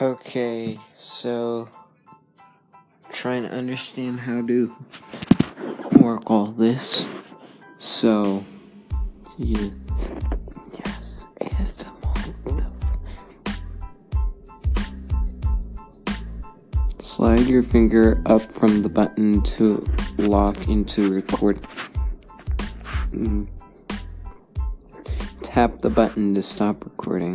Okay, so trying to understand how to work all this. So, yeah, yes, ASMR. Slide your finger up from the button to lock into record. Mm. Tap the button to stop recording.